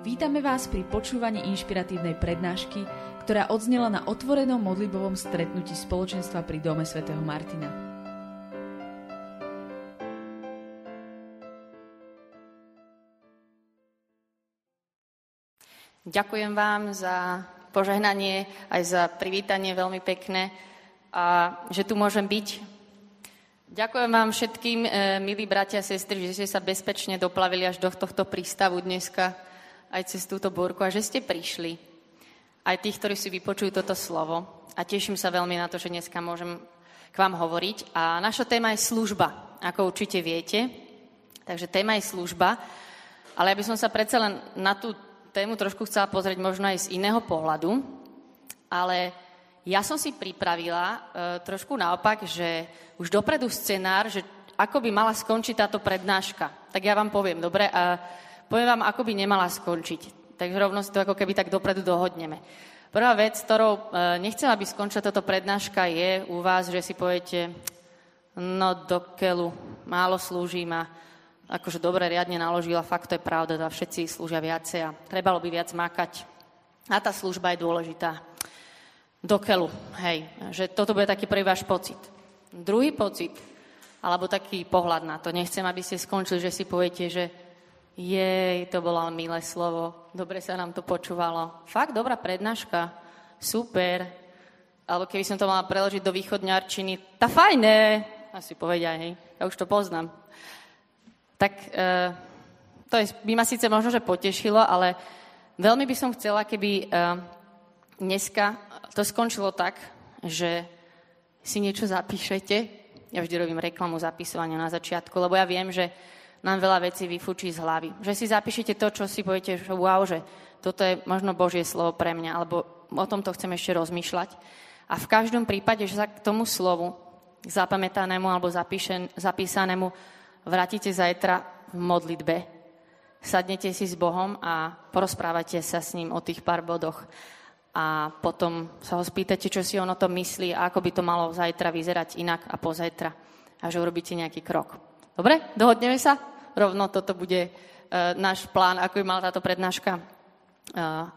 Vítame vás pri počúvaní inšpiratívnej prednášky, ktorá odznela na otvorenom modlibovom stretnutí spoločenstva pri Dome svätého Martina. Ďakujem vám za požehnanie, aj za privítanie veľmi pekné a že tu môžem byť. Ďakujem vám všetkým, e, milí bratia a sestry, že ste sa bezpečne doplavili až do tohto prístavu dneska aj cez túto búrku a že ste prišli. Aj tých, ktorí si vypočujú toto slovo. A teším sa veľmi na to, že dneska môžem k vám hovoriť. A naša téma je služba, ako určite viete. Takže téma je služba. Ale ja by som sa predsa len na tú tému trošku chcela pozrieť možno aj z iného pohľadu. Ale ja som si pripravila e, trošku naopak, že už dopredu scenár, že ako by mala skončiť táto prednáška. Tak ja vám poviem, dobre? A poviem vám, ako by nemala skončiť. Takže rovno si to ako keby tak dopredu dohodneme. Prvá vec, ktorou e, nechcem, aby skončila táto prednáška, je u vás, že si poviete, no do keľu, málo slúži ma, akože dobre riadne naložila, fakt to je pravda, teda všetci slúžia viacej a trebalo by viac makať. A tá služba je dôležitá. Do keľu, hej, že toto bude taký prvý váš pocit. Druhý pocit, alebo taký pohľad na to, nechcem, aby ste skončili, že si poviete, že jej, to bolo milé slovo. Dobre sa nám to počúvalo. Fakt dobrá prednáška. Super. Alebo keby som to mala preložiť do východňarčiny, tá fajné, asi povedia, hej. Ja už to poznám. Tak e, to je, by ma síce možno, že potešilo, ale veľmi by som chcela, keby e, dneska to skončilo tak, že si niečo zapíšete. Ja vždy robím reklamu zapisovania na začiatku, lebo ja viem, že nám veľa vecí vyfúči z hlavy. Že si zapíšete to, čo si poviete, že wow, že toto je možno Božie slovo pre mňa, alebo o tomto chcem ešte rozmýšľať. A v každom prípade, že sa k tomu slovu, zapamätanému alebo zapíšen, zapísanému, vrátite zajtra v modlitbe. Sadnete si s Bohom a porozprávate sa s ním o tých pár bodoch. A potom sa ho spýtate, čo si on o tom myslí a ako by to malo zajtra vyzerať inak a pozajtra. A že urobíte nejaký krok. Dobre? Dohodneme sa? Rovno toto bude uh, náš plán, ako by mala táto prednáška uh,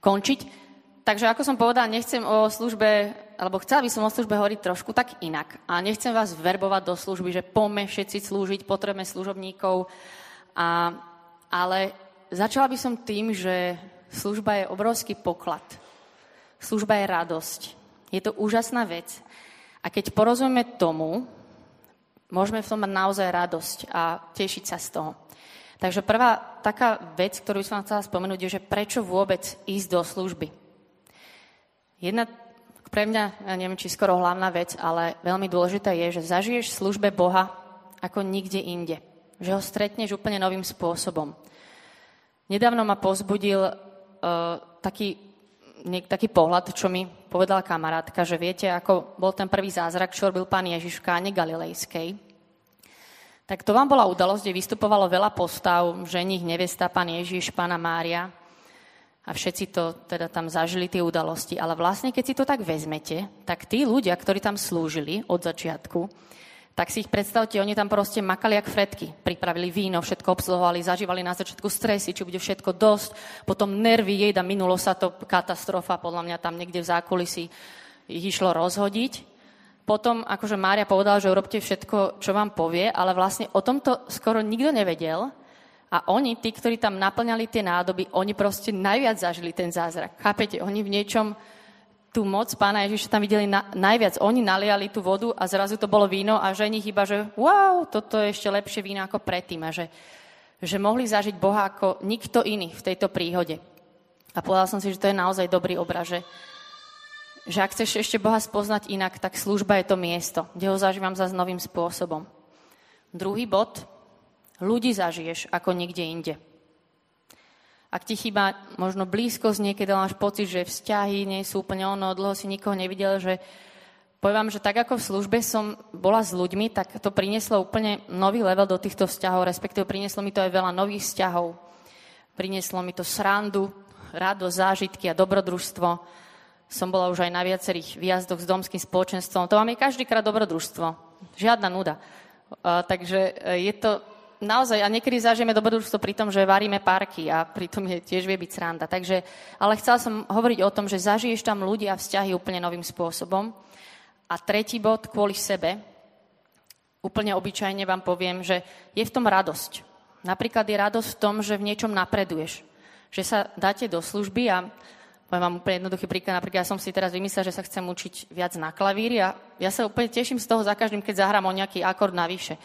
končiť. Takže ako som povedala, nechcem o službe, alebo chcela by som o službe hovoriť trošku tak inak. A nechcem vás verbovať do služby, že poďme všetci slúžiť, potrebujeme služobníkov. A, ale začala by som tým, že služba je obrovský poklad. Služba je radosť. Je to úžasná vec. A keď porozumieme tomu, Môžeme v tom mať naozaj radosť a tešiť sa z toho. Takže prvá taká vec, ktorú som chcela spomenúť, je, že prečo vôbec ísť do služby. Jedna pre mňa, ja neviem, či skoro hlavná vec, ale veľmi dôležitá je, že zažiješ službe Boha ako nikde inde. Že ho stretneš úplne novým spôsobom. Nedávno ma pozbudil uh, taký, niek, taký pohľad, čo mi povedala kamarátka, že viete, ako bol ten prvý zázrak, čo robil pán Ježiš v káne Galilejskej. Tak to vám bola udalosť, kde vystupovalo veľa postav, ženich, nevesta, pán Ježiš, pána Mária. A všetci to teda tam zažili tie udalosti. Ale vlastne, keď si to tak vezmete, tak tí ľudia, ktorí tam slúžili od začiatku, tak si ich predstavte, oni tam proste makali jak fredky. Pripravili víno, všetko obsluhovali, zažívali na začiatku stresy, či bude všetko dosť, potom nervy, jejda, minulo sa to katastrofa, podľa mňa tam niekde v zákulisí ich išlo rozhodiť. Potom, akože Mária povedala, že urobte všetko, čo vám povie, ale vlastne o tomto skoro nikto nevedel. A oni, tí, ktorí tam naplňali tie nádoby, oni proste najviac zažili ten zázrak. Chápete? Oni v niečom tú moc pána Ježiša tam videli na, najviac. Oni naliali tú vodu a zrazu to bolo víno a ženi iba, že wow, toto je ešte lepšie víno ako predtým. A že, že mohli zažiť Boha ako nikto iný v tejto príhode. A povedal som si, že to je naozaj dobrý obraz, že, že ak chceš ešte Boha spoznať inak, tak služba je to miesto, kde ho zažívam za novým spôsobom. Druhý bod, ľudí zažiješ ako nikde inde. Ak ti chýba možno blízkosť, niekedy máš pocit, že vzťahy nie sú úplne ono, dlho si nikoho nevidel, že poviem že tak ako v službe som bola s ľuďmi, tak to prinieslo úplne nový level do týchto vzťahov, respektíve prinieslo mi to aj veľa nových vzťahov. Prinieslo mi to srandu, radosť, zážitky a dobrodružstvo. Som bola už aj na viacerých výjazdoch s domským spoločenstvom. To máme každýkrát dobrodružstvo. Žiadna nuda. Uh, takže uh, je to naozaj, a niekedy zažijeme dobrodružstvo pri tom, že varíme parky a pritom je tiež vie byť sranda. Takže, ale chcela som hovoriť o tom, že zažiješ tam ľudia a vzťahy úplne novým spôsobom. A tretí bod, kvôli sebe, úplne obyčajne vám poviem, že je v tom radosť. Napríklad je radosť v tom, že v niečom napreduješ. Že sa dáte do služby a poviem vám úplne jednoduchý príklad. Napríklad ja som si teraz vymyslel, že sa chcem učiť viac na klavíri a ja sa úplne teším z toho za každým, keď zahrám o nejaký akord navyše.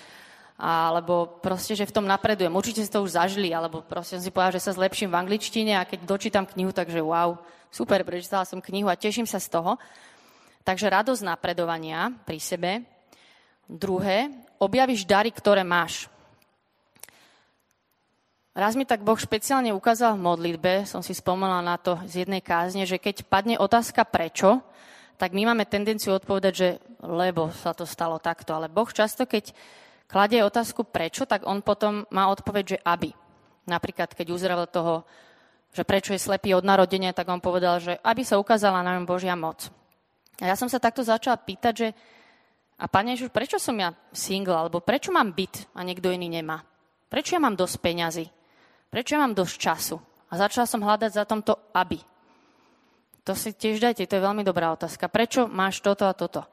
Alebo proste, že v tom napredujem. Určite ste to už zažili, alebo proste som si povedal, že sa zlepším v angličtine a keď dočítam knihu, takže wow, super, prečítala som knihu a teším sa z toho. Takže radosť napredovania pri sebe. Druhé, objavíš dary, ktoré máš. Raz mi tak Boh špeciálne ukázal v modlitbe, som si spomenula na to z jednej kázne, že keď padne otázka prečo, tak my máme tendenciu odpovedať, že lebo sa to stalo takto. Ale Boh často, keď kladie otázku prečo, tak on potom má odpoveď, že aby. Napríklad, keď uzrel toho, že prečo je slepý od narodenia, tak on povedal, že aby sa ukázala na ňom Božia moc. A ja som sa takto začala pýtať, že a Pane Ježiš, prečo som ja single, alebo prečo mám byt a niekto iný nemá? Prečo ja mám dosť peňazí? Prečo ja mám dosť času? A začala som hľadať za tomto aby. To si tiež dajte, to je veľmi dobrá otázka. Prečo máš toto a toto?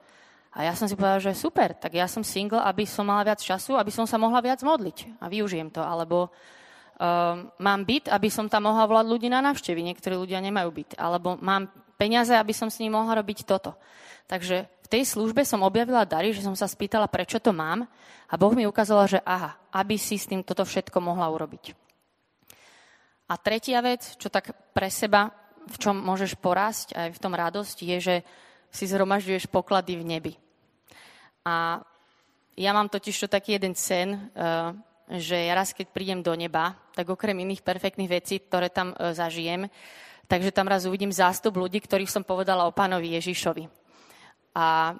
A ja som si povedala, že super, tak ja som single, aby som mala viac času, aby som sa mohla viac modliť a využijem to. Alebo um, mám byt, aby som tam mohla volať ľudí na návštevy. Niektorí ľudia nemajú byt. Alebo mám peniaze, aby som s ním mohla robiť toto. Takže v tej službe som objavila dary, že som sa spýtala, prečo to mám a Boh mi ukázala, že aha, aby si s tým toto všetko mohla urobiť. A tretia vec, čo tak pre seba, v čom môžeš porásť aj v tom radosť, je, že si zhromažďuješ poklady v nebi. A ja mám totiž to taký jeden sen, eh, že ja raz, keď prídem do neba, tak okrem iných perfektných vecí, ktoré tam eh, zažijem, takže tam raz uvidím zástup ľudí, ktorých som povedala o pánovi Ježišovi. A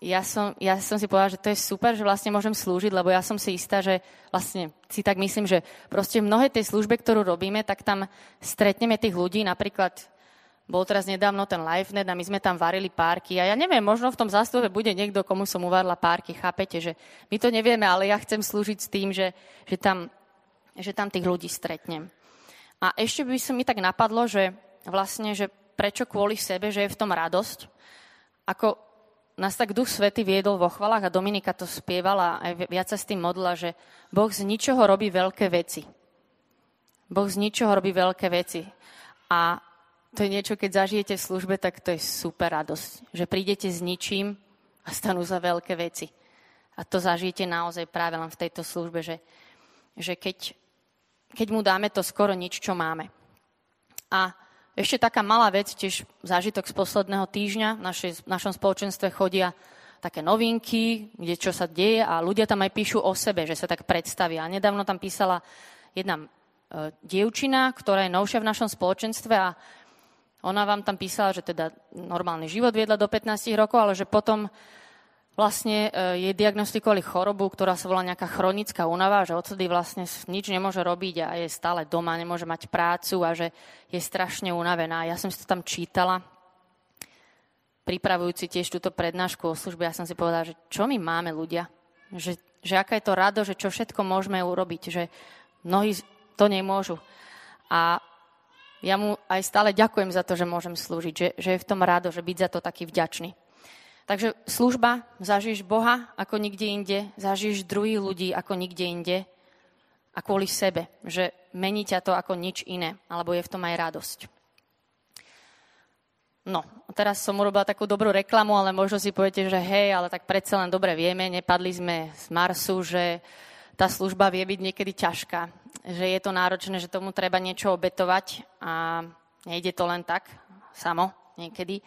ja som, ja som si povedala, že to je super, že vlastne môžem slúžiť, lebo ja som si istá, že vlastne si tak myslím, že proste mnohé tej službe, ktorú robíme, tak tam stretneme tých ľudí, napríklad bol teraz nedávno ten LiveNet a my sme tam varili párky a ja neviem, možno v tom zástupe bude niekto, komu som uvarila párky, chápete, že my to nevieme, ale ja chcem slúžiť s tým, že, že, tam, že tam tých ľudí stretnem. A ešte by som mi tak napadlo, že vlastne, že prečo kvôli sebe, že je v tom radosť, ako nás tak Duch Svety viedol vo chvalách a Dominika to spievala aj viac sa s tým modla, že Boh z ničoho robí veľké veci. Boh z ničoho robí veľké veci. A to je niečo, keď zažijete v službe, tak to je super radosť. Že prídete s ničím a stanú za veľké veci. A to zažijete naozaj práve len v tejto službe, že, že keď, keď mu dáme to skoro nič, čo máme. A ešte taká malá vec, tiež zážitok z posledného týždňa. V, našej, v našom spoločenstve chodia také novinky, kde čo sa deje a ľudia tam aj píšu o sebe, že sa tak predstavia. A nedávno tam písala jedna e, dievčina, ktorá je novšia v našom spoločenstve a ona vám tam písala, že teda normálny život viedla do 15 rokov, ale že potom vlastne e, jej diagnostikovali chorobu, ktorá sa volá nejaká chronická únava, že odtedy vlastne nič nemôže robiť a je stále doma, nemôže mať prácu a že je strašne unavená. Ja som si to tam čítala, pripravujúci tiež túto prednášku o službe, ja som si povedala, že čo my máme ľudia? Že, že aká je to rado, že čo všetko môžeme urobiť, že mnohí to nemôžu. A ja mu aj stále ďakujem za to, že môžem slúžiť, že, že je v tom rado, že byť za to taký vďačný. Takže služba, zažiješ Boha ako nikde inde, zažiješ druhých ľudí ako nikde inde a kvôli sebe, že mení ťa to ako nič iné, alebo je v tom aj radosť. No, teraz som urobila takú dobrú reklamu, ale možno si poviete, že hej, ale tak predsa len dobre vieme, nepadli sme z Marsu, že tá služba vie byť niekedy ťažká, že je to náročné, že tomu treba niečo obetovať a nejde to len tak, samo, niekedy.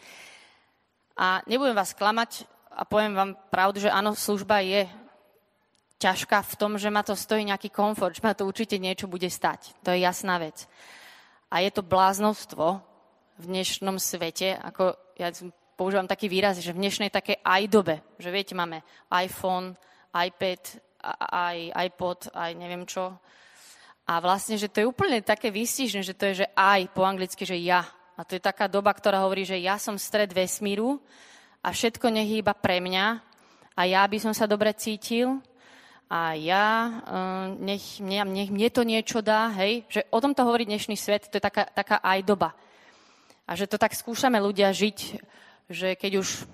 A nebudem vás klamať a poviem vám pravdu, že áno, služba je ťažká v tom, že ma to stojí nejaký komfort, že ma to určite niečo bude stať. To je jasná vec. A je to bláznostvo v dnešnom svete, ako ja používam taký výraz, že v dnešnej také aj dobe, že viete, máme iPhone, iPad, aj iPod, aj neviem čo. A vlastne, že to je úplne také výstižné, že to je, že aj po anglicky, že ja. A to je taká doba, ktorá hovorí, že ja som stred vesmíru a všetko nech pre mňa a ja by som sa dobre cítil a ja, eh, nech, nech, nech mne to niečo dá, hej, že o tomto hovorí dnešný svet, to je taká, taká aj doba. A že to tak skúšame ľudia žiť, že keď už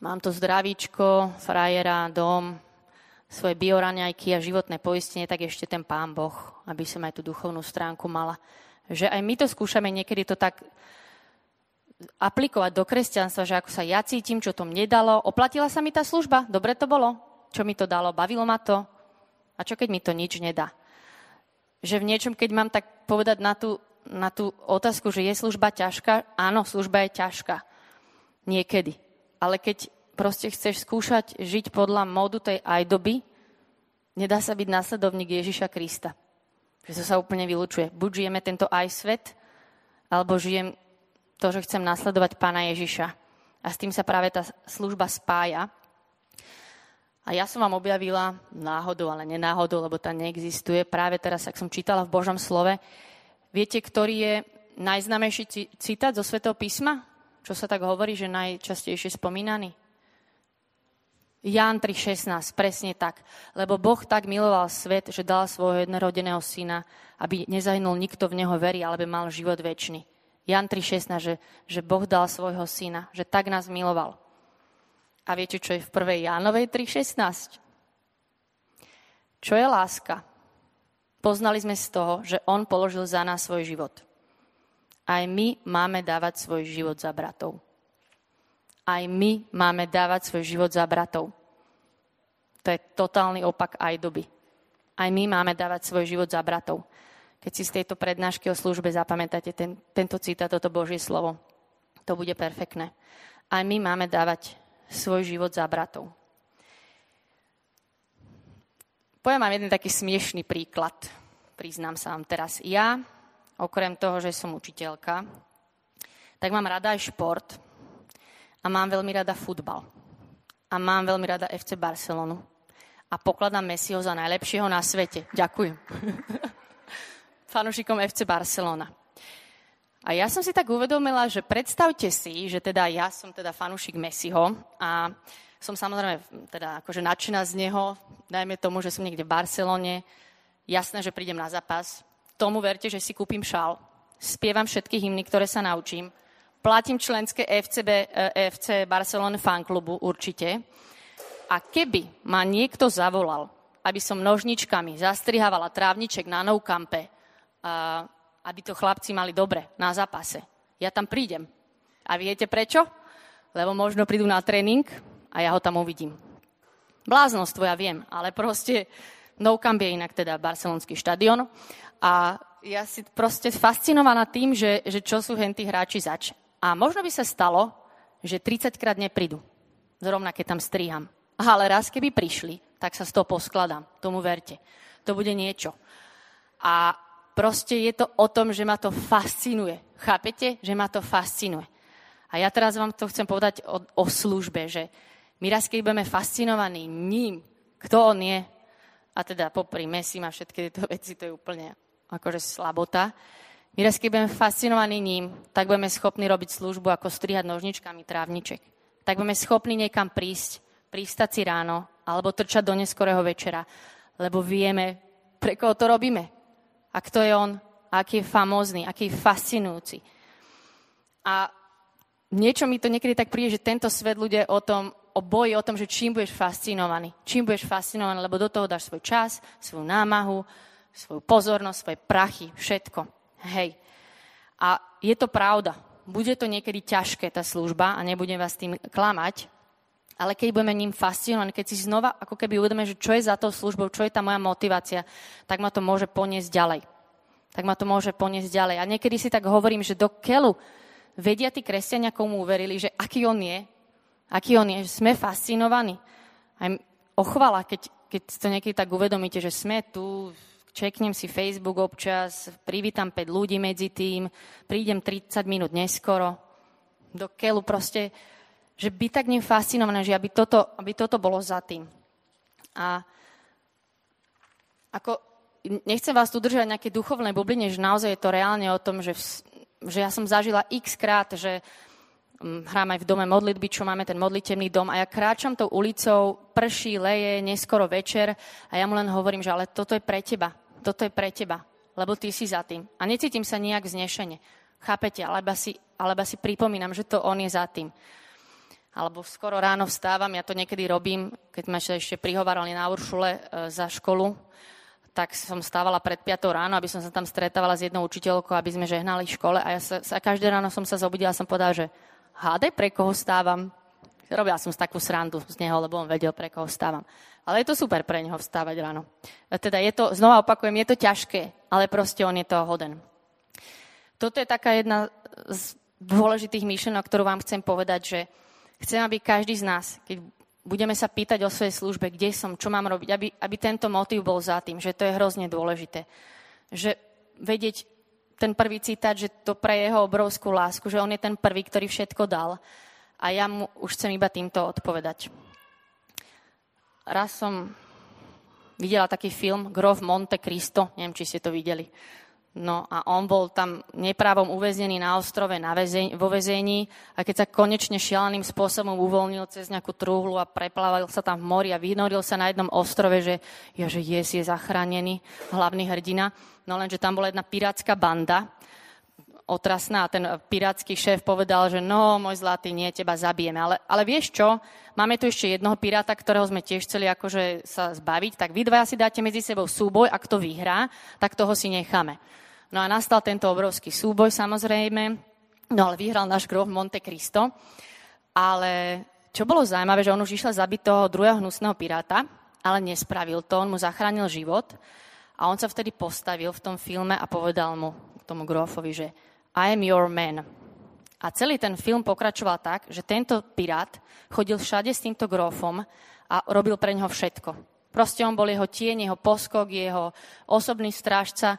mám to zdravíčko, frajera, dom, svoje bioraňajky a životné poistenie, tak ešte ten pán Boh, aby som aj tú duchovnú stránku mala. Že aj my to skúšame niekedy to tak aplikovať do kresťanstva, že ako sa ja cítim, čo to mne dalo. Oplatila sa mi tá služba? Dobre to bolo? Čo mi to dalo? Bavilo ma to? A čo keď mi to nič nedá? Že v niečom, keď mám tak povedať na tú na tú otázku, že je služba ťažká, áno, služba je ťažká. Niekedy. Ale keď proste chceš skúšať žiť podľa módu tej aj doby, nedá sa byť následovník Ježiša Krista. Že to sa úplne vylučuje. Buď žijeme tento aj svet, alebo žijem to, že chcem nasledovať pána Ježiša. A s tým sa práve tá služba spája. A ja som vám objavila náhodou, ale nenáhodou, lebo tá neexistuje. Práve teraz, ak som čítala v Božom slove, Viete, ktorý je najznamejší citát zo Svetého písma? Čo sa tak hovorí, že najčastejšie spomínaný? Ján 3.16, presne tak. Lebo Boh tak miloval svet, že dal svojho jednorodeného syna, aby nezahynul nikto v neho verí, ale by mal život väčší. Jan 3.16, že, že Boh dal svojho syna, že tak nás miloval. A viete, čo je v 1. Jánovej 3.16? Čo je láska? Poznali sme z toho, že on položil za nás svoj život. Aj my máme dávať svoj život za bratov. Aj my máme dávať svoj život za bratov. To je totálny opak aj doby. Aj my máme dávať svoj život za bratov. Keď si z tejto prednášky o službe zapamätáte ten, tento citát, toto Božie slovo, to bude perfektné. Aj my máme dávať svoj život za bratov. Poviem vám jeden taký smiešný príklad. Priznám sa vám teraz. Ja, okrem toho, že som učiteľka, tak mám rada aj šport a mám veľmi rada futbal. A mám veľmi rada FC Barcelonu. A pokladám Messiho za najlepšieho na svete. Ďakujem. Fanušikom FC Barcelona. A ja som si tak uvedomila, že predstavte si, že teda ja som teda fanúšik Messiho a som samozrejme teda akože nadšená z neho, dajme tomu, že som niekde v Barcelone, jasné, že prídem na zápas, tomu verte, že si kúpim šal, spievam všetky hymny, ktoré sa naučím, platím členské FCB, FC Barcelona fanklubu určite. A keby ma niekto zavolal, aby som nožničkami zastrihávala trávniček na Nou Campe, aby to chlapci mali dobre na zápase, ja tam prídem. A viete prečo? Lebo možno prídu na tréning, a ja ho tam uvidím. Bláznostvo, ja viem, ale proste No Camp je inak teda barcelonský štadión a ja si proste fascinovaná tým, že, že čo sú hentí hráči zač. A možno by sa stalo, že 30 krát neprídu, zrovna keď tam striham. Ale raz, keby prišli, tak sa z toho poskladám. Tomu verte. To bude niečo. A proste je to o tom, že ma to fascinuje. Chápete? Že ma to fascinuje. A ja teraz vám to chcem povedať o, o službe, že my raz, keď budeme fascinovaní ním, kto on je, a teda popri Messi a všetky tieto veci, to je úplne akože slabota, my raz, keď budeme fascinovaní ním, tak budeme schopní robiť službu ako strihať nožničkami trávniček. Tak budeme schopní niekam prísť, pristať si ráno, alebo trčať do neskorého večera, lebo vieme, pre koho to robíme. A kto je on, aký je famózny, aký je fascinujúci. A niečo mi to niekedy tak príde, že tento svet ľudia o tom, o boji, o tom, že čím budeš fascinovaný. Čím budeš fascinovaný, lebo do toho dáš svoj čas, svoju námahu, svoju pozornosť, svoje prachy, všetko. Hej. A je to pravda. Bude to niekedy ťažké, tá služba, a nebudem vás tým klamať, ale keď budeme ním fascinovaní, keď si znova ako keby uvedome, že čo je za tou službou, čo je tá moja motivácia, tak ma to môže poniesť ďalej. Tak ma to môže poniesť ďalej. A niekedy si tak hovorím, že do keľu vedia tí kresťania, komu uverili, že aký on je, aký on je, že sme fascinovaní. Aj ochvala, keď, keď to niekedy tak uvedomíte, že sme tu, čeknem si Facebook občas, privítam 5 ľudí medzi tým, prídem 30 minút neskoro, do keľu proste, že byť tak ním fascinované, že aby toto, aby toto bolo za tým. A ako, nechcem vás tu držať nejaké duchovné bubline, že naozaj je to reálne o tom, že, že ja som zažila x krát, že hrám aj v dome modlitby, čo máme ten modlitebný dom a ja kráčam tou ulicou, prší, leje, neskoro večer a ja mu len hovorím, že ale toto je pre teba, toto je pre teba, lebo ty si za tým. A necítim sa nejak znešene. Chápete? Alebo si, alebo si pripomínam, že to on je za tým. Alebo skoro ráno vstávam, ja to niekedy robím, keď ma ešte prihovárali na Uršule e, za školu, tak som stávala pred 5 ráno, aby som sa tam stretávala s jednou učiteľkou, aby sme žehnali v škole a ja sa, sa každé ráno som sa zobudila a som povedala, že hádaj, pre koho stávam. Robila som takú srandu z neho, lebo on vedel, pre koho stávam. Ale je to super pre neho vstávať ráno. Teda je to, znova opakujem, je to ťažké, ale proste on je toho hoden. Toto je taká jedna z dôležitých myšlenok, ktorú vám chcem povedať, že chcem, aby každý z nás, keď budeme sa pýtať o svojej službe, kde som, čo mám robiť, aby, aby tento motív bol za tým, že to je hrozne dôležité. Že vedieť ten prvý citát, že to pre jeho obrovskú lásku, že on je ten prvý, ktorý všetko dal. A ja mu už chcem iba týmto odpovedať. Raz som videla taký film Grof Monte Cristo, neviem, či ste to videli. No a on bol tam neprávom uväznený na ostrove na väzeň, vo väzení a keď sa konečne šialeným spôsobom uvoľnil cez nejakú trúhlu a preplával sa tam v mori a vynoril sa na jednom ostrove, že, ja, že yes, je zachránený hlavný hrdina. No lenže tam bola jedna pirátska banda, otrasná a ten pirátsky šéf povedal, že no, môj zlatý, nie, teba zabijeme. Ale, ale vieš čo, máme tu ešte jednoho piráta, ktorého sme tiež chceli akože sa zbaviť, tak vy dva si dáte medzi sebou súboj a kto vyhrá, tak toho si necháme. No a nastal tento obrovský súboj samozrejme, no ale vyhral náš grof Monte Cristo. Ale čo bolo zaujímavé, že on už išiel zabiť toho druhého hnusného piráta, ale nespravil to, on mu zachránil život a on sa vtedy postavil v tom filme a povedal mu, tomu grofovi, že I am your man. A celý ten film pokračoval tak, že tento pirát chodil všade s týmto grofom a robil pre neho všetko. Proste on bol jeho tieň, jeho poskok, jeho osobný strážca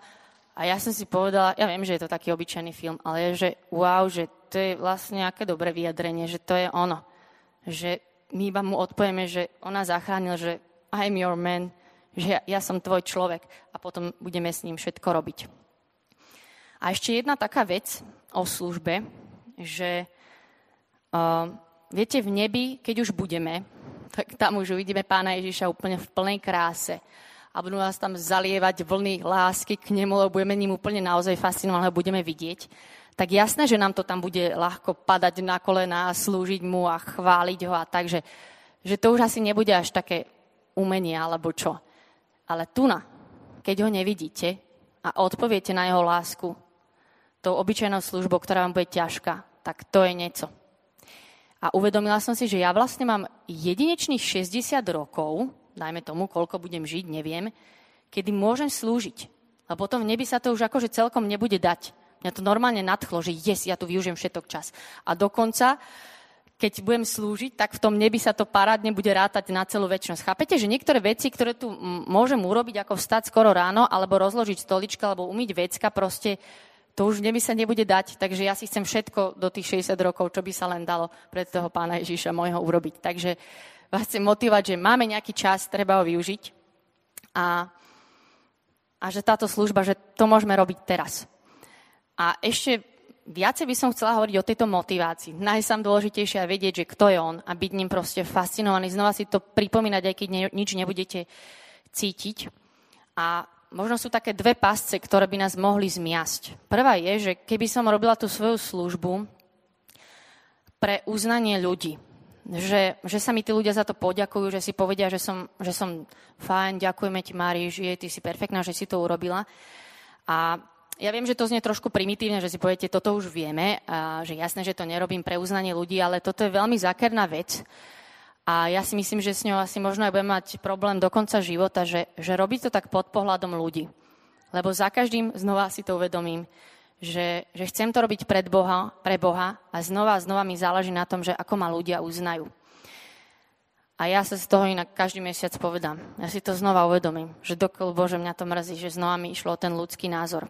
a ja som si povedala, ja viem, že je to taký obyčajný film, ale je, že wow, že to je vlastne aké dobré vyjadrenie, že to je ono. Že my iba mu odpovieme, že ona zachránil, že I'm your man, že ja, ja som tvoj človek a potom budeme s ním všetko robiť. A ešte jedna taká vec o službe, že uh, viete, v nebi, keď už budeme, tak tam už uvidíme pána Ježiša úplne v plnej kráse a budú nás tam zalievať vlny lásky k nemu, lebo budeme ním úplne naozaj fascinovaní, ho budeme vidieť, tak jasné, že nám to tam bude ľahko padať na kolena a slúžiť mu a chváliť ho a tak, že, že to už asi nebude až také umenie alebo čo. Ale tu na, keď ho nevidíte a odpoviete na jeho lásku tou obyčajnou službou, ktorá vám bude ťažká, tak to je niečo. A uvedomila som si, že ja vlastne mám jedinečných 60 rokov, dajme tomu, koľko budem žiť, neviem, kedy môžem slúžiť. A potom v nebi sa to už akože celkom nebude dať. Mňa to normálne nadchlo, že yes, ja tu využijem všetok čas. A dokonca, keď budem slúžiť, tak v tom nebi sa to parádne bude rátať na celú väčšnosť. Chápete, že niektoré veci, ktoré tu môžem urobiť, ako vstať skoro ráno, alebo rozložiť stolička, alebo umyť vecka, proste to už neby sa nebude dať. Takže ja si chcem všetko do tých 60 rokov, čo by sa len dalo pred toho pána Ježíša môjho urobiť. Takže vás chcem motivovať, že máme nejaký čas, treba ho využiť a, a že táto služba, že to môžeme robiť teraz. A ešte viacej by som chcela hovoriť o tejto motivácii. Najsám dôležitejšie je vedieť, že kto je on a byť ním proste fascinovaný. Znova si to pripomínať, aj keď ne, nič nebudete cítiť. A možno sú také dve pasce, ktoré by nás mohli zmiasť. Prvá je, že keby som robila tú svoju službu pre uznanie ľudí, že, že sa mi tí ľudia za to poďakujú, že si povedia, že som, že som fajn, ďakujeme ti, Mári, že ty si perfektná, že si to urobila. A ja viem, že to znie trošku primitívne, že si poviete, toto už vieme, a že jasné, že to nerobím pre uznanie ľudí, ale toto je veľmi zákerná vec. A ja si myslím, že s ňou asi možno aj budem mať problém do konca života, že, že robiť to tak pod pohľadom ľudí. Lebo za každým znova si to uvedomím, že, že chcem to robiť pred Boha, pre Boha a znova a znova mi záleží na tom, že ako ma ľudia uznajú. A ja sa z toho inak každý mesiac povedám. Ja si to znova uvedomím, že dokiaľ Bože mňa to mrzí, že znova mi išlo o ten ľudský názor.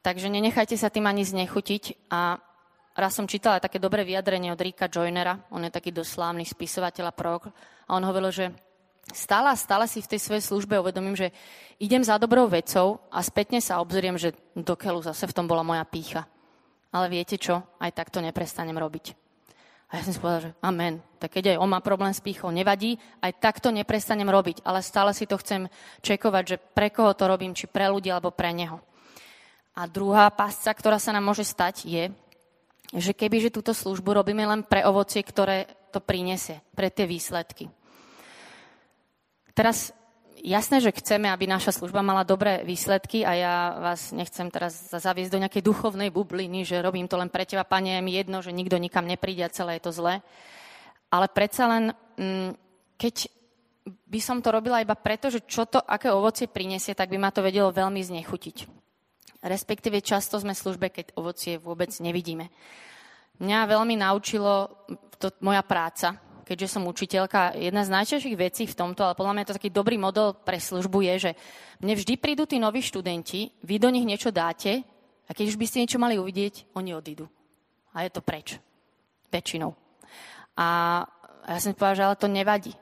Takže nenechajte sa tým ani znechutiť a raz som čítala také dobré vyjadrenie od Rika Joinera, on je taký doslávny spisovateľ a prorok a on hovoril, že stále a stále si v tej svojej službe uvedomím, že idem za dobrou vecou a spätne sa obzriem, že do keľu zase v tom bola moja pícha. Ale viete čo? Aj tak to neprestanem robiť. A ja som si povedala, že amen. Tak keď aj on má problém s pýchou, nevadí, aj takto neprestanem robiť, ale stále si to chcem čekovať, že pre koho to robím, či pre ľudí, alebo pre neho. A druhá pásca, ktorá sa nám môže stať, je, že keby že túto službu robíme len pre ovocie, ktoré to prinesie, pre tie výsledky. Teraz jasné, že chceme, aby naša služba mala dobré výsledky a ja vás nechcem teraz zaviesť do nejakej duchovnej bubliny, že robím to len pre teba, pane, je jedno, že nikto nikam nepríde a celé je to zlé. Ale predsa len, mm, keď by som to robila iba preto, že čo to, aké ovocie prinesie, tak by ma to vedelo veľmi znechutiť. Respektíve často sme v službe, keď ovocie vôbec nevidíme. Mňa veľmi naučilo to, moja práca, keďže som učiteľka, jedna z najčastejších vecí v tomto, ale podľa mňa je to taký dobrý model pre službu, je, že mne vždy prídu tí noví študenti, vy do nich niečo dáte a keď už by ste niečo mali uvidieť, oni odídu. A je to preč. Väčšinou. A ja som povedala, že ale to nevadí.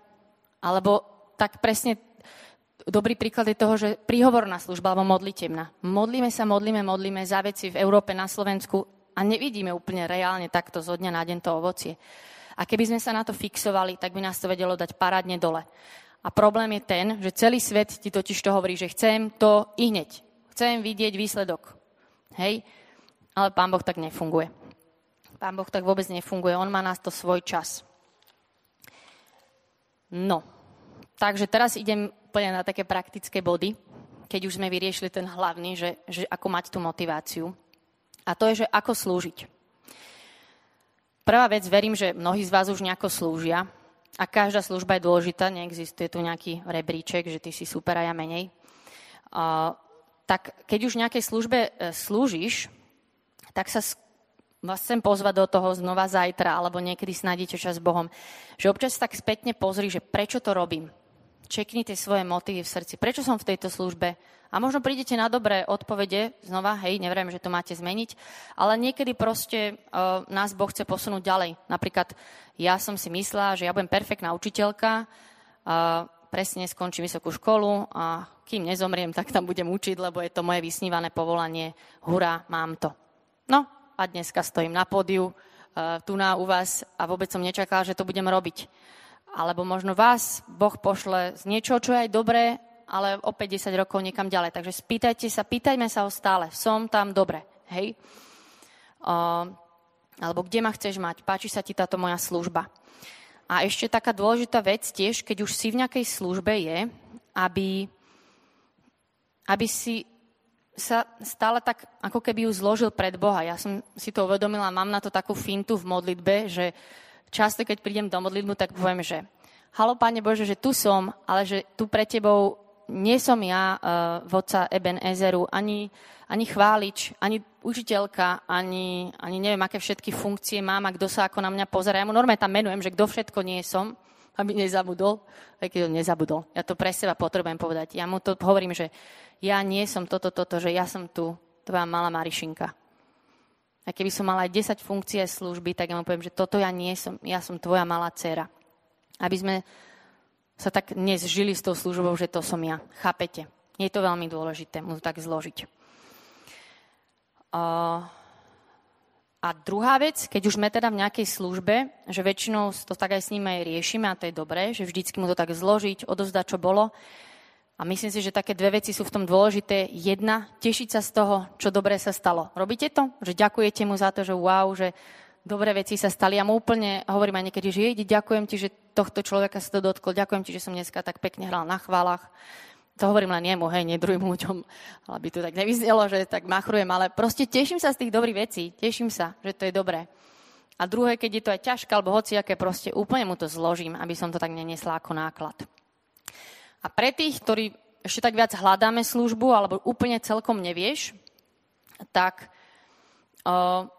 Alebo tak presne dobrý príklad je toho, že príhovorná služba alebo modlitebná. Modlíme sa, modlíme, modlíme za veci v Európe, na Slovensku a nevidíme úplne reálne takto zo dňa na deň to ovocie. A keby sme sa na to fixovali, tak by nás to vedelo dať parádne dole. A problém je ten, že celý svet ti totiž to hovorí, že chcem to i hneď. Chcem vidieť výsledok. Hej? Ale Pán Boh tak nefunguje. Pán Boh tak vôbec nefunguje. On má nás to svoj čas. No, takže teraz idem úplne na také praktické body, keď už sme vyriešili ten hlavný, že, že ako mať tú motiváciu. A to je, že ako slúžiť. Prvá vec, verím, že mnohí z vás už nejako slúžia a každá služba je dôležitá, neexistuje tu nejaký rebríček, že ty si super a ja menej. Uh, tak keď už nejakej službe uh, slúžiš, tak sa vás chcem pozvať do toho znova zajtra, alebo niekedy snadíte čas s Bohom, že občas tak spätne pozri, že prečo to robím. Čekni tie svoje motívy v srdci. Prečo som v tejto službe? A možno prídete na dobré odpovede, znova, hej, neviem, že to máte zmeniť, ale niekedy proste uh, nás Boh chce posunúť ďalej. Napríklad ja som si myslela, že ja budem perfektná učiteľka, uh, presne skončím vysokú školu a kým nezomriem, tak tam budem učiť, lebo je to moje vysnívané povolanie. Hurá, mám to. No a dneska stojím na pódiu, uh, tu na u vás a vôbec som nečakala, že to budem robiť. Alebo možno vás Boh pošle z niečoho, čo je aj dobré, ale o 50 rokov niekam ďalej. Takže spýtajte sa, pýtajme sa ho stále. Som tam dobre, hej? Uh, alebo kde ma chceš mať? Páči sa ti táto moja služba? A ešte taká dôležitá vec tiež, keď už si v nejakej službe je, aby, aby si sa stále tak, ako keby ju zložil pred Boha. Ja som si to uvedomila, mám na to takú fintu v modlitbe, že často, keď prídem do modlitbu, tak poviem, že halo, Pane Bože, že tu som, ale že tu pre Tebou nie som ja uh, vodca Eben Ezeru, ani, ani chválič, ani učiteľka, ani, ani neviem, aké všetky funkcie mám a kto sa ako na mňa pozera. Ja mu normálne tam menujem, že kto všetko nie som, aby nezabudol, aj keď to nezabudol. Ja to pre seba potrebujem povedať. Ja mu to hovorím, že ja nie som toto, toto, že ja som tu tvoja malá Marišinka. A keby som mala aj 10 funkcie služby, tak ja mu poviem, že toto ja nie som, ja som tvoja malá dcera. Aby sme sa tak dnes žili s tou službou, že to som ja. Chápete? Je to veľmi dôležité mu tak zložiť. A druhá vec, keď už sme teda v nejakej službe, že väčšinou to tak aj s ním aj riešime a to je dobré, že vždycky mu to tak zložiť, odozdať, čo bolo. A myslím si, že také dve veci sú v tom dôležité. Jedna, tešiť sa z toho, čo dobré sa stalo. Robíte to? Že ďakujete mu za to, že wow, že dobré veci sa stali. Ja mu úplne hovorím aj niekedy, že jej, ďakujem ti, že tohto človeka sa to dotkol, ďakujem ti, že som dneska tak pekne hral na chválach. To hovorím len jemu, hej, nie druhým ľuďom, aby to tak nevyznelo, že tak machrujem, ale proste teším sa z tých dobrých vecí, teším sa, že to je dobré. A druhé, keď je to aj ťažké, alebo hociaké, proste úplne mu to zložím, aby som to tak nenesla ako náklad. A pre tých, ktorí ešte tak viac hľadáme službu, alebo úplne celkom nevieš, tak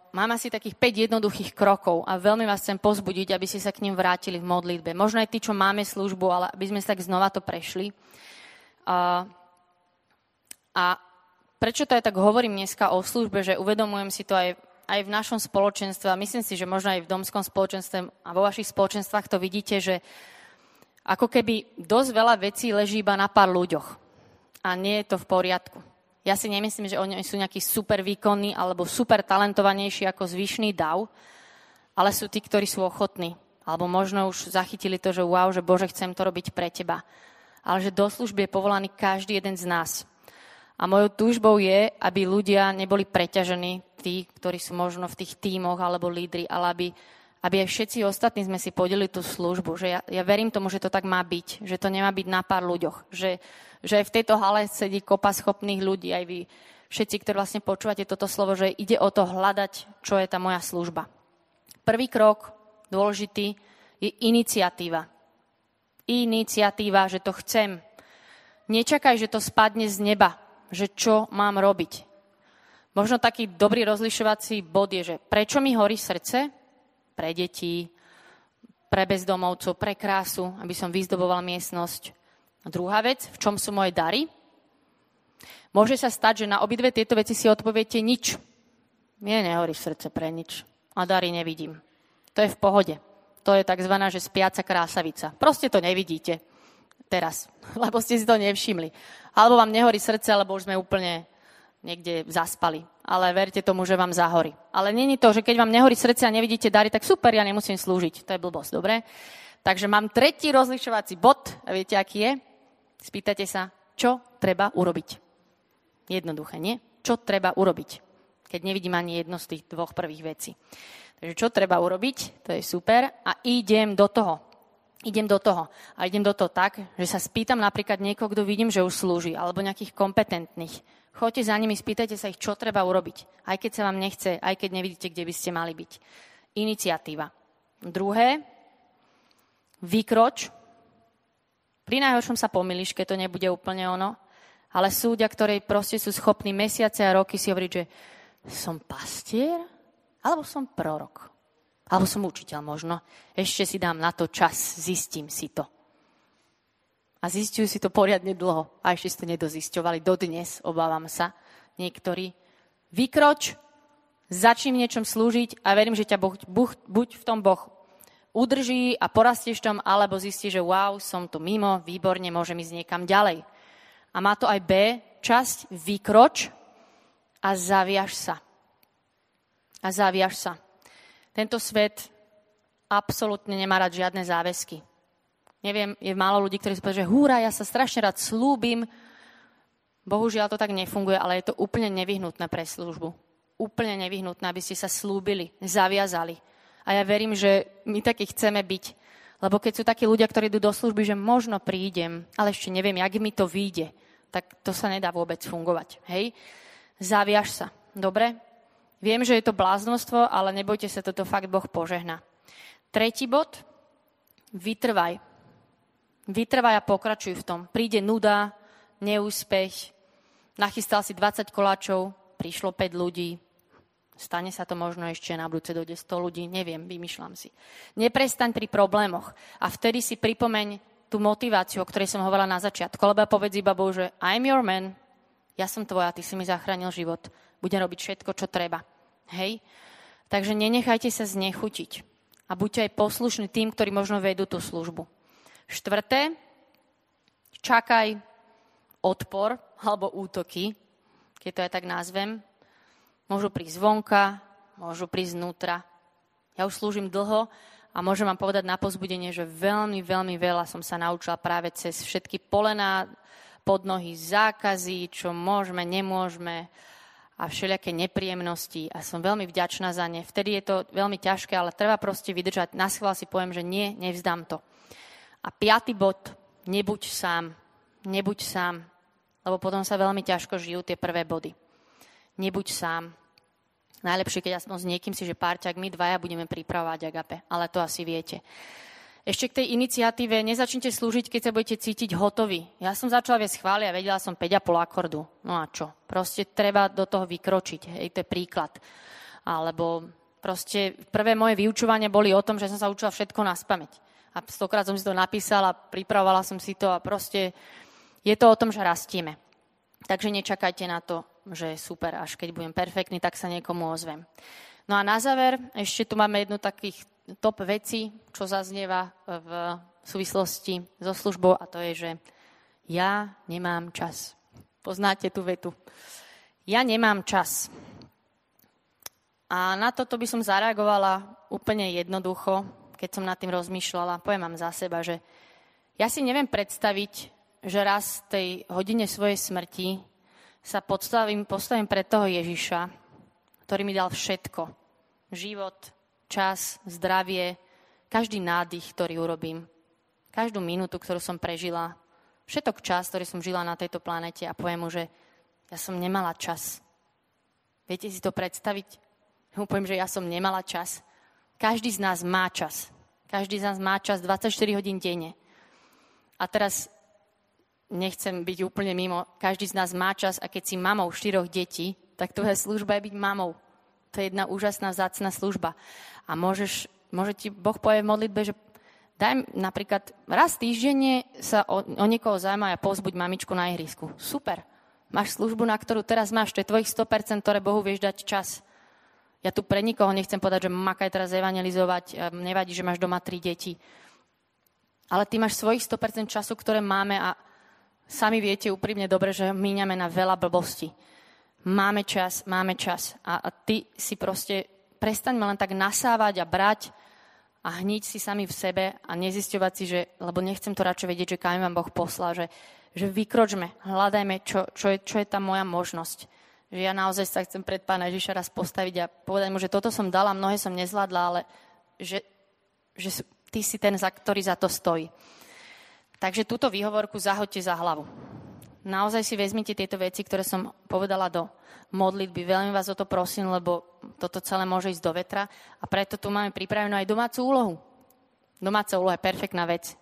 mám asi takých 5 jednoduchých krokov a veľmi vás chcem pozbudiť, aby ste sa k ním vrátili v modlitbe. Možno aj tí, čo máme službu, ale aby sme sa tak znova to prešli. A, a prečo to aj tak hovorím dneska o službe, že uvedomujem si to aj, aj v našom spoločenstve a myslím si, že možno aj v domskom spoločenstve a vo vašich spoločenstvách to vidíte, že ako keby dosť veľa vecí leží iba na pár ľuďoch. A nie je to v poriadku. Ja si nemyslím, že oni sú nejakí super výkonní alebo super talentovanejší ako zvyšný dav, ale sú tí, ktorí sú ochotní. Alebo možno už zachytili to, že wow, že Bože, chcem to robiť pre teba. Ale že do služby je povolaný každý jeden z nás. A mojou túžbou je, aby ľudia neboli preťažení, tí, ktorí sú možno v tých tímoch alebo lídri, ale aby, aby aj všetci ostatní sme si podelili tú službu. Že ja, ja verím tomu, že to tak má byť. Že to nemá byť na pár ľuďoch. Že, že aj v tejto hale sedí kopa schopných ľudí, aj vy všetci, ktorí vlastne počúvate toto slovo, že ide o to hľadať, čo je tá moja služba. Prvý krok dôležitý, je iniciatíva. Iniciatíva, že to chcem. Nečakaj, že to spadne z neba, že čo mám robiť. Možno taký dobrý rozlišovací bod je, že prečo mi horí srdce? Pre deti, pre bezdomovcov, pre krásu, aby som vyzdoboval miestnosť. A druhá vec, v čom sú moje dary? Môže sa stať, že na obidve tieto veci si odpoviete nič. Mne nehorí srdce pre nič. A dary nevidím. To je v pohode. To je tzv. že spiaca krásavica. Proste to nevidíte teraz, lebo ste si to nevšimli. Alebo vám nehorí srdce, alebo už sme úplne niekde zaspali. Ale verte tomu, že vám zahorí. Ale není to, že keď vám nehorí srdce a nevidíte dary, tak super, ja nemusím slúžiť. To je blbosť, dobre? Takže mám tretí rozlišovací bod. A viete, aký je? Spýtate sa, čo treba urobiť. Jednoduché, nie? Čo treba urobiť? Keď nevidím ani jedno z tých dvoch prvých vecí. Takže čo treba urobiť, to je super a idem do toho. Idem do toho. A idem do toho tak, že sa spýtam napríklad niekoho, kto vidím, že už slúži, alebo nejakých kompetentných. Choďte za nimi, spýtajte sa ich, čo treba urobiť. Aj keď sa vám nechce, aj keď nevidíte, kde by ste mali byť. Iniciatíva. Druhé, vykroč. Pri najhoršom sa pomýliš, keď to nebude úplne ono. Ale súdia, ktorí proste sú schopní mesiace a roky si hovoriť, že som pastier? Alebo som prorok. Alebo som učiteľ možno. Ešte si dám na to čas, zistím si to. A zistujú si to poriadne dlho. A ešte ste nedozisťovali dodnes, obávam sa, niektorí. Vykroč, začni v niečom slúžiť a verím, že ťa boh, boh, buď v tom Boh udrží a porastieš tom, alebo zistí, že wow, som tu mimo, výborne, môžem ísť niekam ďalej. A má to aj B, časť, vykroč a zaviaž sa a zaviaž sa. Tento svet absolútne nemá rád žiadne záväzky. Neviem, je málo ľudí, ktorí si povedia, že húra, ja sa strašne rád slúbim. Bohužiaľ to tak nefunguje, ale je to úplne nevyhnutné pre službu. Úplne nevyhnutné, aby ste sa slúbili, zaviazali. A ja verím, že my takí chceme byť. Lebo keď sú takí ľudia, ktorí idú do služby, že možno prídem, ale ešte neviem, jak mi to vyjde, tak to sa nedá vôbec fungovať. Hej? Zaviaž sa. Dobre? Viem, že je to bláznostvo, ale nebojte sa, toto fakt Boh požehna. Tretí bod, vytrvaj. Vytrvaj a pokračuj v tom. Príde nuda, neúspech, nachystal si 20 koláčov, prišlo 5 ľudí, stane sa to možno ešte na budúce dojde 100 ľudí, neviem, vymýšľam si. Neprestaň pri problémoch a vtedy si pripomeň tú motiváciu, o ktorej som hovorila na začiatku, lebo povedz iba Bohu, že I'm your man, ja som tvoja, ty si mi zachránil život budem robiť všetko, čo treba. Hej? Takže nenechajte sa znechutiť a buďte aj poslušní tým, ktorí možno vedú tú službu. Štvrté, čakaj odpor alebo útoky, keď to aj tak nazvem. Môžu prísť zvonka, môžu prísť znútra. Ja už slúžim dlho a môžem vám povedať na pozbudenie, že veľmi, veľmi veľa som sa naučila práve cez všetky polená pod nohy, zákazy, čo môžeme, nemôžeme, a všelijaké nepríjemnosti a som veľmi vďačná za ne. Vtedy je to veľmi ťažké, ale treba proste vydržať. Na schvál si poviem, že nie, nevzdám to. A piatý bod, nebuď sám. Nebuď sám, lebo potom sa veľmi ťažko žijú tie prvé body. Nebuď sám. Najlepšie, keď aspoň s niekým si, že párťak, my dvaja budeme pripravovať agape, ale to asi viete. Ešte k tej iniciatíve, nezačnite slúžiť, keď sa budete cítiť hotoví. Ja som začala viesť chváli a vedela som 5,5 akordu. No a čo? Proste treba do toho vykročiť. Hej, to je príklad. Alebo proste prvé moje vyučovania boli o tom, že som sa učila všetko na spameť. A stokrát som si to napísala, pripravovala som si to a proste je to o tom, že rastieme. Takže nečakajte na to, že super, až keď budem perfektný, tak sa niekomu ozvem. No a na záver, ešte tu máme jednu takých top veci, čo zaznieva v súvislosti so službou a to je, že ja nemám čas. Poznáte tú vetu. Ja nemám čas. A na toto by som zareagovala úplne jednoducho, keď som nad tým rozmýšľala. Poviem vám za seba, že ja si neviem predstaviť, že raz v tej hodine svojej smrti sa podstavím, postavím pred toho Ježiša, ktorý mi dal všetko. Život, čas, zdravie, každý nádych, ktorý urobím. Každú minútu, ktorú som prežila. Všetok čas, ktorý som žila na tejto planete a poviem mu, že ja som nemala čas. Viete si to predstaviť? Poviem, že ja som nemala čas. Každý z nás má čas. Každý z nás má čas 24 hodín denne. A teraz nechcem byť úplne mimo, každý z nás má čas a keď si mamou štyroch detí, tak tvoja služba je byť mamou. To je jedna úžasná, vzácna služba. A môžeš, môže ti Boh povie v modlitbe, že daj napríklad raz týždenne sa o, o niekoho zaujímaj a pozbuď mamičku na ihrisku. Super. Máš službu, na ktorú teraz máš, to je tvojich 100%, ktoré Bohu vieš dať čas. Ja tu pre nikoho nechcem povedať, že makaj teraz evangelizovať, nevadí, že máš doma tri deti ale ty máš svojich 100% času, ktoré máme a sami viete úprimne dobre, že míňame na veľa blbosti. Máme čas, máme čas. A, a ty si proste, prestaňme len tak nasávať a brať a hniť si sami v sebe a nezisťovať si, že, lebo nechcem to radšej vedieť, že kam vám Boh poslal, že, že vykročme, hľadajme, čo, čo, je, čo je tá moja možnosť. Že ja naozaj sa chcem pred Pána Ježiša raz postaviť a povedať mu, že toto som dala, mnohé som nezvládla, ale že, že ty si ten, za ktorý za to stojí. Takže túto výhovorku zahoďte za hlavu. Naozaj si vezmite tieto veci, ktoré som povedala do modlitby. Veľmi vás o to prosím, lebo toto celé môže ísť do vetra a preto tu máme pripravenú aj domácu úlohu. Domáca úloha je perfektná vec.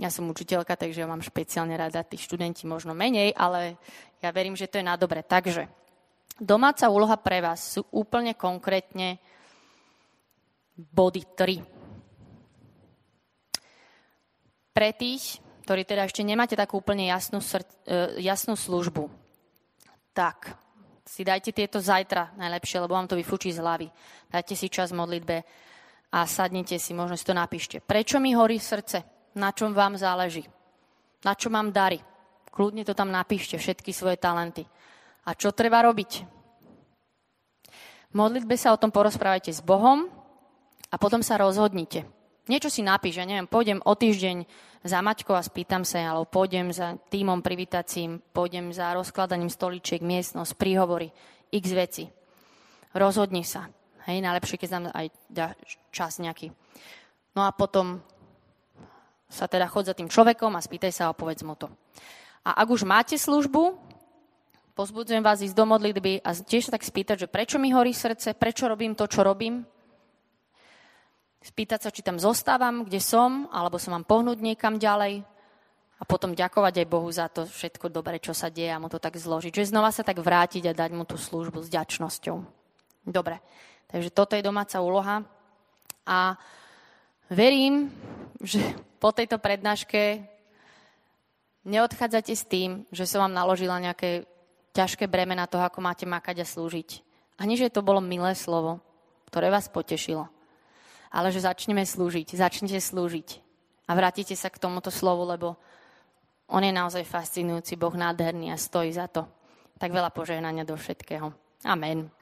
Ja som učiteľka, takže ja mám špeciálne rada, tí študenti možno menej, ale ja verím, že to je na dobre. Takže domáca úloha pre vás sú úplne konkrétne body 3 pre tých, ktorí teda ešte nemáte takú úplne jasnú, sr- e, jasnú službu, tak si dajte tieto zajtra najlepšie, lebo vám to vyfúči z hlavy. Dajte si čas v modlitbe a sadnite si, možno si to napíšte. Prečo mi horí srdce? Na čom vám záleží? Na čo mám dary? Kľudne to tam napíšte, všetky svoje talenty. A čo treba robiť? V modlitbe sa o tom porozprávajte s Bohom a potom sa rozhodnite. Niečo si napíš, ja neviem, pôjdem o týždeň za Maťkou a spýtam sa, alebo pôjdem za týmom privítacím, pôjdem za rozkladaním stoličiek, miestnosť, príhovory, x veci. Rozhodni sa. Hej, najlepšie, keď nám aj čas nejaký. No a potom sa teda chod za tým človekom a spýtaj sa a povedz mu to. A ak už máte službu, pozbudzujem vás ísť do modlitby a tiež sa tak spýtať, že prečo mi horí srdce, prečo robím to, čo robím, spýtať sa, či tam zostávam, kde som, alebo sa mám pohnúť niekam ďalej a potom ďakovať aj Bohu za to všetko dobre, čo sa deje a mu to tak zložiť. Že znova sa tak vrátiť a dať mu tú službu s ďačnosťou. Dobre, takže toto je domáca úloha a verím, že po tejto prednáške neodchádzate s tým, že som vám naložila nejaké ťažké bremena toho, ako máte makať a slúžiť. Ani, že to bolo milé slovo, ktoré vás potešilo ale že začneme slúžiť. Začnite slúžiť. A vrátite sa k tomuto slovu, lebo on je naozaj fascinujúci, Boh nádherný a stojí za to. Tak veľa požehnania do všetkého. Amen.